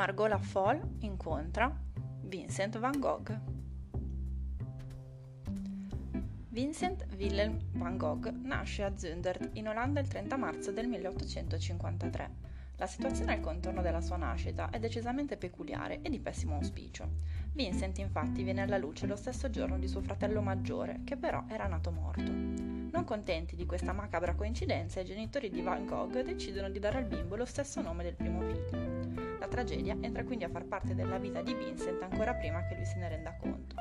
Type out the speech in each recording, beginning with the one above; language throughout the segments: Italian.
Margot Laffolle incontra Vincent van Gogh. Vincent Wilhelm van Gogh nasce a Zundert in Olanda il 30 marzo del 1853. La situazione al contorno della sua nascita è decisamente peculiare e di pessimo auspicio. Vincent infatti viene alla luce lo stesso giorno di suo fratello maggiore, che però era nato morto. Non contenti di questa macabra coincidenza, i genitori di Van Gogh decidono di dare al bimbo lo stesso nome del primo figlio. La tragedia entra quindi a far parte della vita di Vincent ancora prima che lui se ne renda conto.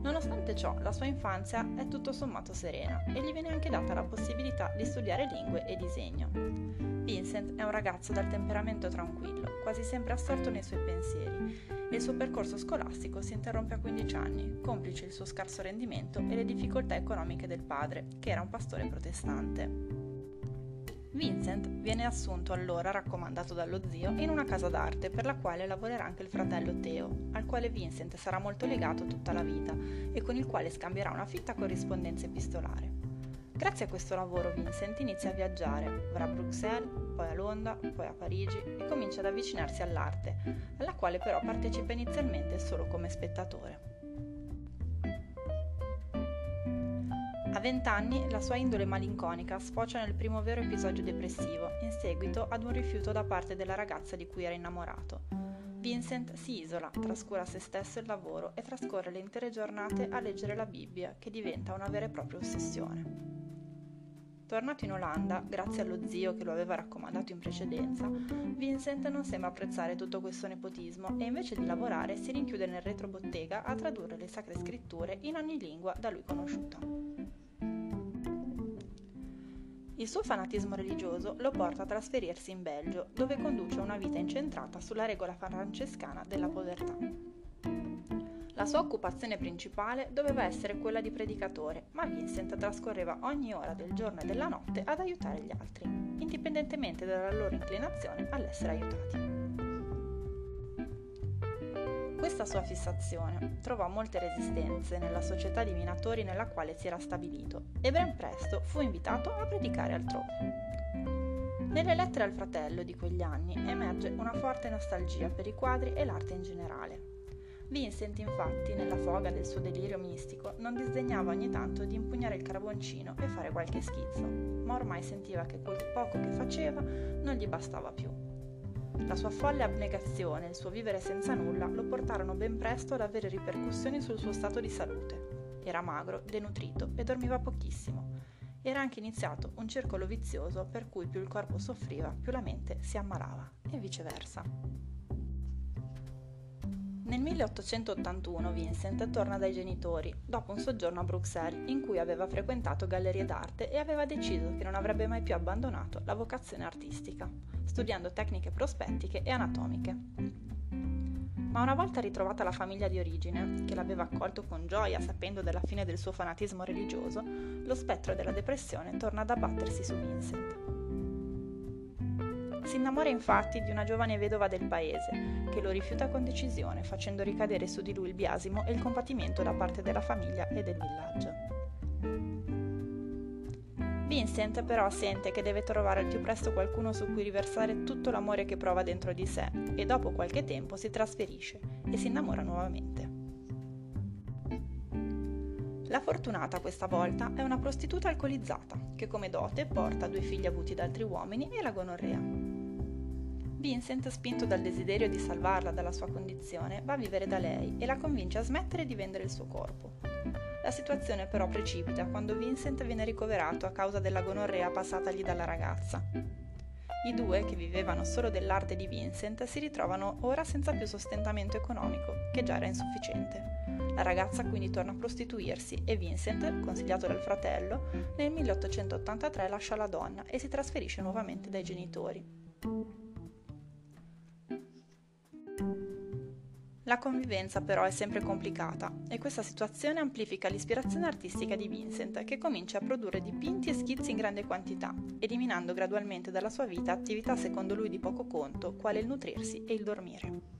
Nonostante ciò, la sua infanzia è tutto sommato serena e gli viene anche data la possibilità di studiare lingue e disegno. Vincent è un ragazzo dal temperamento tranquillo, quasi sempre assorto nei suoi pensieri, e il suo percorso scolastico si interrompe a 15 anni, complice il suo scarso rendimento e le difficoltà economiche del padre, che era un pastore protestante. Vincent viene assunto allora, raccomandato dallo zio, in una casa d'arte per la quale lavorerà anche il fratello Teo, al quale Vincent sarà molto legato tutta la vita e con il quale scambierà una fitta corrispondenza epistolare. Grazie a questo lavoro Vincent inizia a viaggiare, va a Bruxelles, poi a Londra, poi a Parigi e comincia ad avvicinarsi all'arte, alla quale però partecipa inizialmente solo come spettatore. A vent'anni la sua indole malinconica sfocia nel primo vero episodio depressivo, in seguito ad un rifiuto da parte della ragazza di cui era innamorato. Vincent si isola, trascura se stesso il lavoro e trascorre le intere giornate a leggere la Bibbia, che diventa una vera e propria ossessione. Tornato in Olanda, grazie allo zio che lo aveva raccomandato in precedenza, Vincent non sembra apprezzare tutto questo nepotismo e invece di lavorare si rinchiude nel retrobottega a tradurre le sacre scritture in ogni lingua da lui conosciuta. Il suo fanatismo religioso lo porta a trasferirsi in Belgio, dove conduce una vita incentrata sulla regola francescana della povertà. La sua occupazione principale doveva essere quella di predicatore, ma Vincent trascorreva ogni ora del giorno e della notte ad aiutare gli altri, indipendentemente dalla loro inclinazione all'essere aiutati. Questa sua fissazione trovò molte resistenze nella società di minatori nella quale si era stabilito e ben presto fu invitato a predicare altrove. Nelle lettere al fratello di quegli anni emerge una forte nostalgia per i quadri e l'arte in generale, Vincent, infatti, nella foga del suo delirio mistico, non disdegnava ogni tanto di impugnare il carboncino e fare qualche schizzo, ma ormai sentiva che quel poco che faceva non gli bastava più. La sua folle abnegazione e il suo vivere senza nulla lo portarono ben presto ad avere ripercussioni sul suo stato di salute. Era magro, denutrito e dormiva pochissimo. Era anche iniziato un circolo vizioso per cui più il corpo soffriva, più la mente si ammalava, e viceversa. Nel 1881 Vincent torna dai genitori, dopo un soggiorno a Bruxelles in cui aveva frequentato gallerie d'arte e aveva deciso che non avrebbe mai più abbandonato la vocazione artistica, studiando tecniche prospettiche e anatomiche. Ma una volta ritrovata la famiglia di origine, che l'aveva accolto con gioia sapendo della fine del suo fanatismo religioso, lo spettro della depressione torna ad abbattersi su Vincent. Si innamora infatti di una giovane vedova del paese, che lo rifiuta con decisione, facendo ricadere su di lui il biasimo e il compatimento da parte della famiglia e del villaggio. Vincent però sente che deve trovare al più presto qualcuno su cui riversare tutto l'amore che prova dentro di sé e dopo qualche tempo si trasferisce e si innamora nuovamente. La fortunata questa volta è una prostituta alcolizzata che come dote porta due figli avuti da altri uomini e la gonorrea. Vincent, spinto dal desiderio di salvarla dalla sua condizione, va a vivere da lei e la convince a smettere di vendere il suo corpo. La situazione però precipita quando Vincent viene ricoverato a causa della gonorrea passatagli dalla ragazza. I due, che vivevano solo dell'arte di Vincent, si ritrovano ora senza più sostentamento economico, che già era insufficiente. La ragazza quindi torna a prostituirsi e Vincent, consigliato dal fratello, nel 1883 lascia la donna e si trasferisce nuovamente dai genitori. La convivenza però è sempre complicata e questa situazione amplifica l'ispirazione artistica di Vincent che comincia a produrre dipinti e schizzi in grande quantità, eliminando gradualmente dalla sua vita attività secondo lui di poco conto, quale il nutrirsi e il dormire.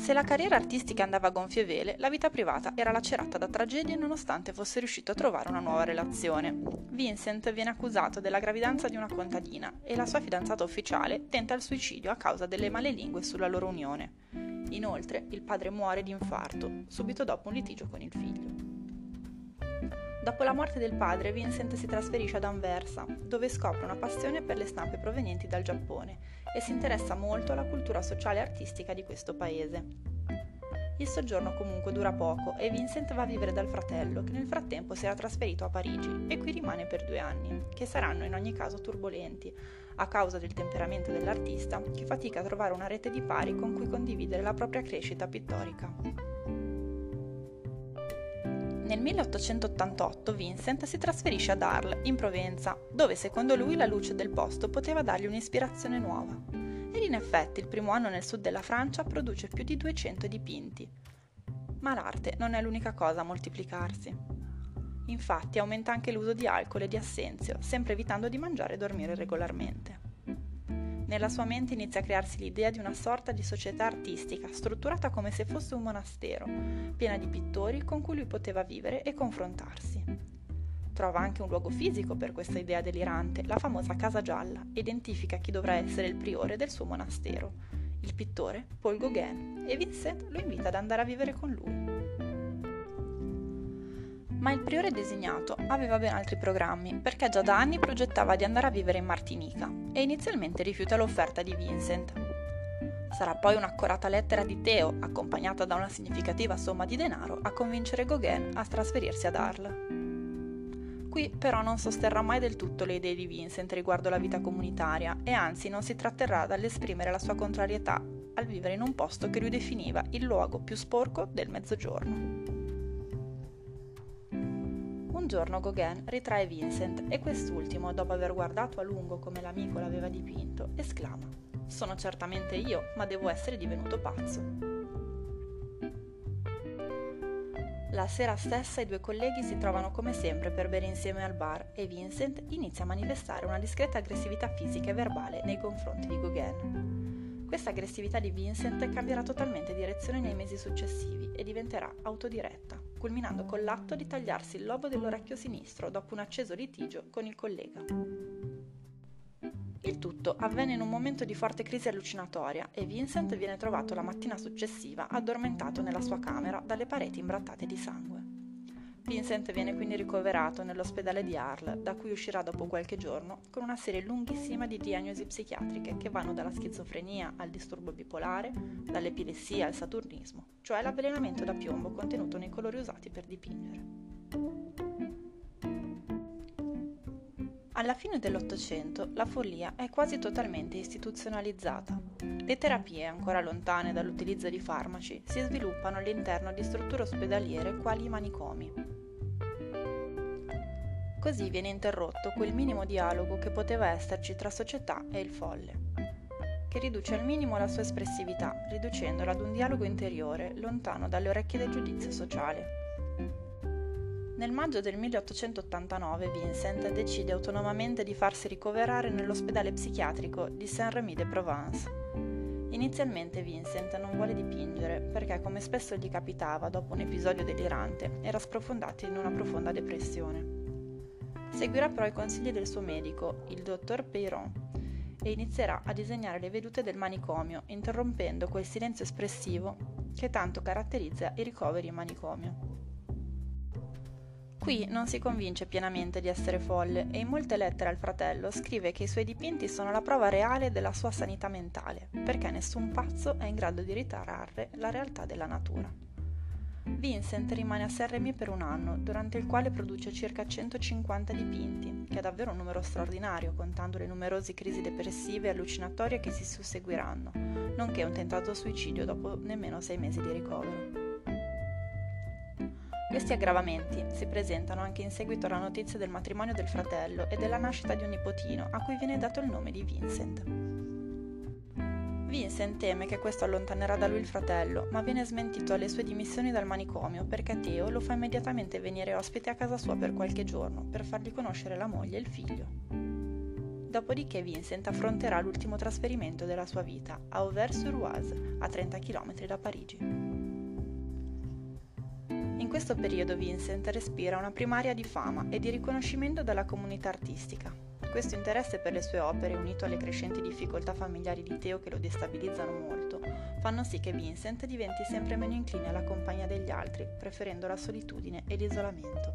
Se la carriera artistica andava a gonfie vele, la vita privata era lacerata da tragedie nonostante fosse riuscito a trovare una nuova relazione. Vincent viene accusato della gravidanza di una contadina e la sua fidanzata ufficiale tenta il suicidio a causa delle malelingue sulla loro unione. Inoltre, il padre muore di infarto subito dopo un litigio con il figlio. Dopo la morte del padre, Vincent si trasferisce ad Anversa, dove scopre una passione per le stampe provenienti dal Giappone e si interessa molto alla cultura sociale e artistica di questo paese. Il soggiorno comunque dura poco e Vincent va a vivere dal fratello, che nel frattempo si era trasferito a Parigi e qui rimane per due anni, che saranno in ogni caso turbolenti, a causa del temperamento dell'artista, che fatica a trovare una rete di pari con cui condividere la propria crescita pittorica. Nel 1888 Vincent si trasferisce ad Arles, in Provenza, dove secondo lui la luce del posto poteva dargli un'ispirazione nuova ed in effetti il primo anno nel sud della Francia produce più di 200 dipinti. Ma l'arte non è l'unica cosa a moltiplicarsi. Infatti aumenta anche l'uso di alcol e di assenzio, sempre evitando di mangiare e dormire regolarmente. Nella sua mente inizia a crearsi l'idea di una sorta di società artistica, strutturata come se fosse un monastero, piena di pittori con cui lui poteva vivere e confrontarsi. Trova anche un luogo fisico per questa idea delirante, la famosa Casa Gialla, identifica chi dovrà essere il priore del suo monastero, il pittore Paul Gauguin, e Vincent lo invita ad andare a vivere con lui. Ma il priore designato aveva ben altri programmi, perché già da anni progettava di andare a vivere in Martinica e inizialmente rifiuta l'offerta di Vincent. Sarà poi un'accorata lettera di Teo, accompagnata da una significativa somma di denaro, a convincere Gauguin a trasferirsi ad Arles. Qui però non sosterrà mai del tutto le idee di Vincent riguardo la vita comunitaria e anzi non si tratterrà dall'esprimere la sua contrarietà al vivere in un posto che lui definiva il luogo più sporco del mezzogiorno. Giorno Gauguin ritrae Vincent e quest'ultimo, dopo aver guardato a lungo come l'amico l'aveva dipinto, esclama Sono certamente io, ma devo essere divenuto pazzo. La sera stessa i due colleghi si trovano come sempre per bere insieme al bar e Vincent inizia a manifestare una discreta aggressività fisica e verbale nei confronti di Gauguin. Questa aggressività di Vincent cambierà totalmente direzione nei mesi successivi e diventerà autodiretta, culminando con l'atto di tagliarsi il lobo dell'orecchio sinistro dopo un acceso litigio con il collega. Il tutto avvenne in un momento di forte crisi allucinatoria e Vincent viene trovato la mattina successiva addormentato nella sua camera dalle pareti imbrattate di sangue. Vincent viene quindi ricoverato nell'ospedale di Arles, da cui uscirà dopo qualche giorno con una serie lunghissima di diagnosi psichiatriche che vanno dalla schizofrenia al disturbo bipolare, dall'epilessia al saturnismo, cioè l'avvelenamento da piombo contenuto nei colori usati per dipingere. Alla fine dell'Ottocento la follia è quasi totalmente istituzionalizzata. Le terapie, ancora lontane dall'utilizzo di farmaci, si sviluppano all'interno di strutture ospedaliere quali i manicomi. Così viene interrotto quel minimo dialogo che poteva esserci tra società e il folle, che riduce al minimo la sua espressività, riducendola ad un dialogo interiore, lontano dalle orecchie del giudizio sociale. Nel maggio del 1889 Vincent decide autonomamente di farsi ricoverare nell'ospedale psichiatrico di Saint-Rémy-de-Provence. Inizialmente Vincent non vuole dipingere perché, come spesso gli capitava dopo un episodio delirante, era sprofondato in una profonda depressione. Seguirà però i consigli del suo medico, il dottor Peyron, e inizierà a disegnare le vedute del manicomio, interrompendo quel silenzio espressivo che tanto caratterizza i ricoveri in manicomio. Qui non si convince pienamente di essere folle e in molte lettere al fratello scrive che i suoi dipinti sono la prova reale della sua sanità mentale, perché nessun pazzo è in grado di ritrarre la realtà della natura. Vincent rimane a Saint-Rémy per un anno, durante il quale produce circa 150 dipinti, che è davvero un numero straordinario contando le numerose crisi depressive e allucinatorie che si susseguiranno, nonché un tentato suicidio dopo nemmeno sei mesi di ricovero. Questi aggravamenti si presentano anche in seguito alla notizia del matrimonio del fratello e della nascita di un nipotino, a cui viene dato il nome di Vincent. Vincent teme che questo allontanerà da lui il fratello, ma viene smentito alle sue dimissioni dal manicomio perché Teo lo fa immediatamente venire ospite a casa sua per qualche giorno per fargli conoscere la moglie e il figlio. Dopodiché Vincent affronterà l'ultimo trasferimento della sua vita a Auvers-sur-Oise, a 30 km da Parigi. questo periodo Vincent respira una primaria di fama e di riconoscimento dalla comunità artistica. Questo interesse per le sue opere, unito alle crescenti difficoltà familiari di Teo che lo destabilizzano molto, fanno sì che Vincent diventi sempre meno incline alla compagnia degli altri, preferendo la solitudine e l'isolamento.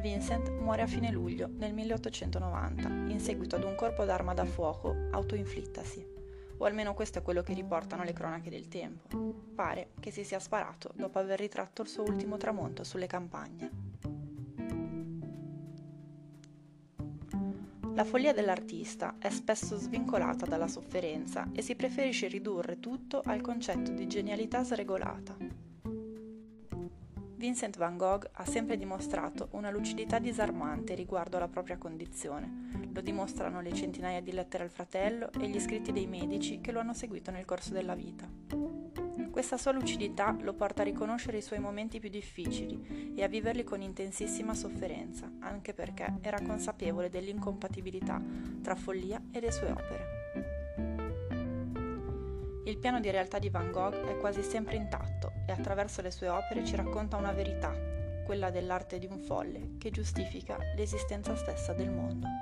Vincent muore a fine luglio nel 1890 in seguito ad un colpo d'arma da fuoco autoinflittasi o almeno questo è quello che riportano le cronache del tempo. Pare che si sia sparato dopo aver ritratto il suo ultimo tramonto sulle campagne. La follia dell'artista è spesso svincolata dalla sofferenza e si preferisce ridurre tutto al concetto di genialità sregolata. Vincent van Gogh ha sempre dimostrato una lucidità disarmante riguardo alla propria condizione. Lo dimostrano le centinaia di lettere al fratello e gli scritti dei medici che lo hanno seguito nel corso della vita. Questa sua lucidità lo porta a riconoscere i suoi momenti più difficili e a viverli con intensissima sofferenza, anche perché era consapevole dell'incompatibilità tra follia e le sue opere. Il piano di realtà di Van Gogh è quasi sempre intatto e attraverso le sue opere ci racconta una verità, quella dell'arte di un folle, che giustifica l'esistenza stessa del mondo.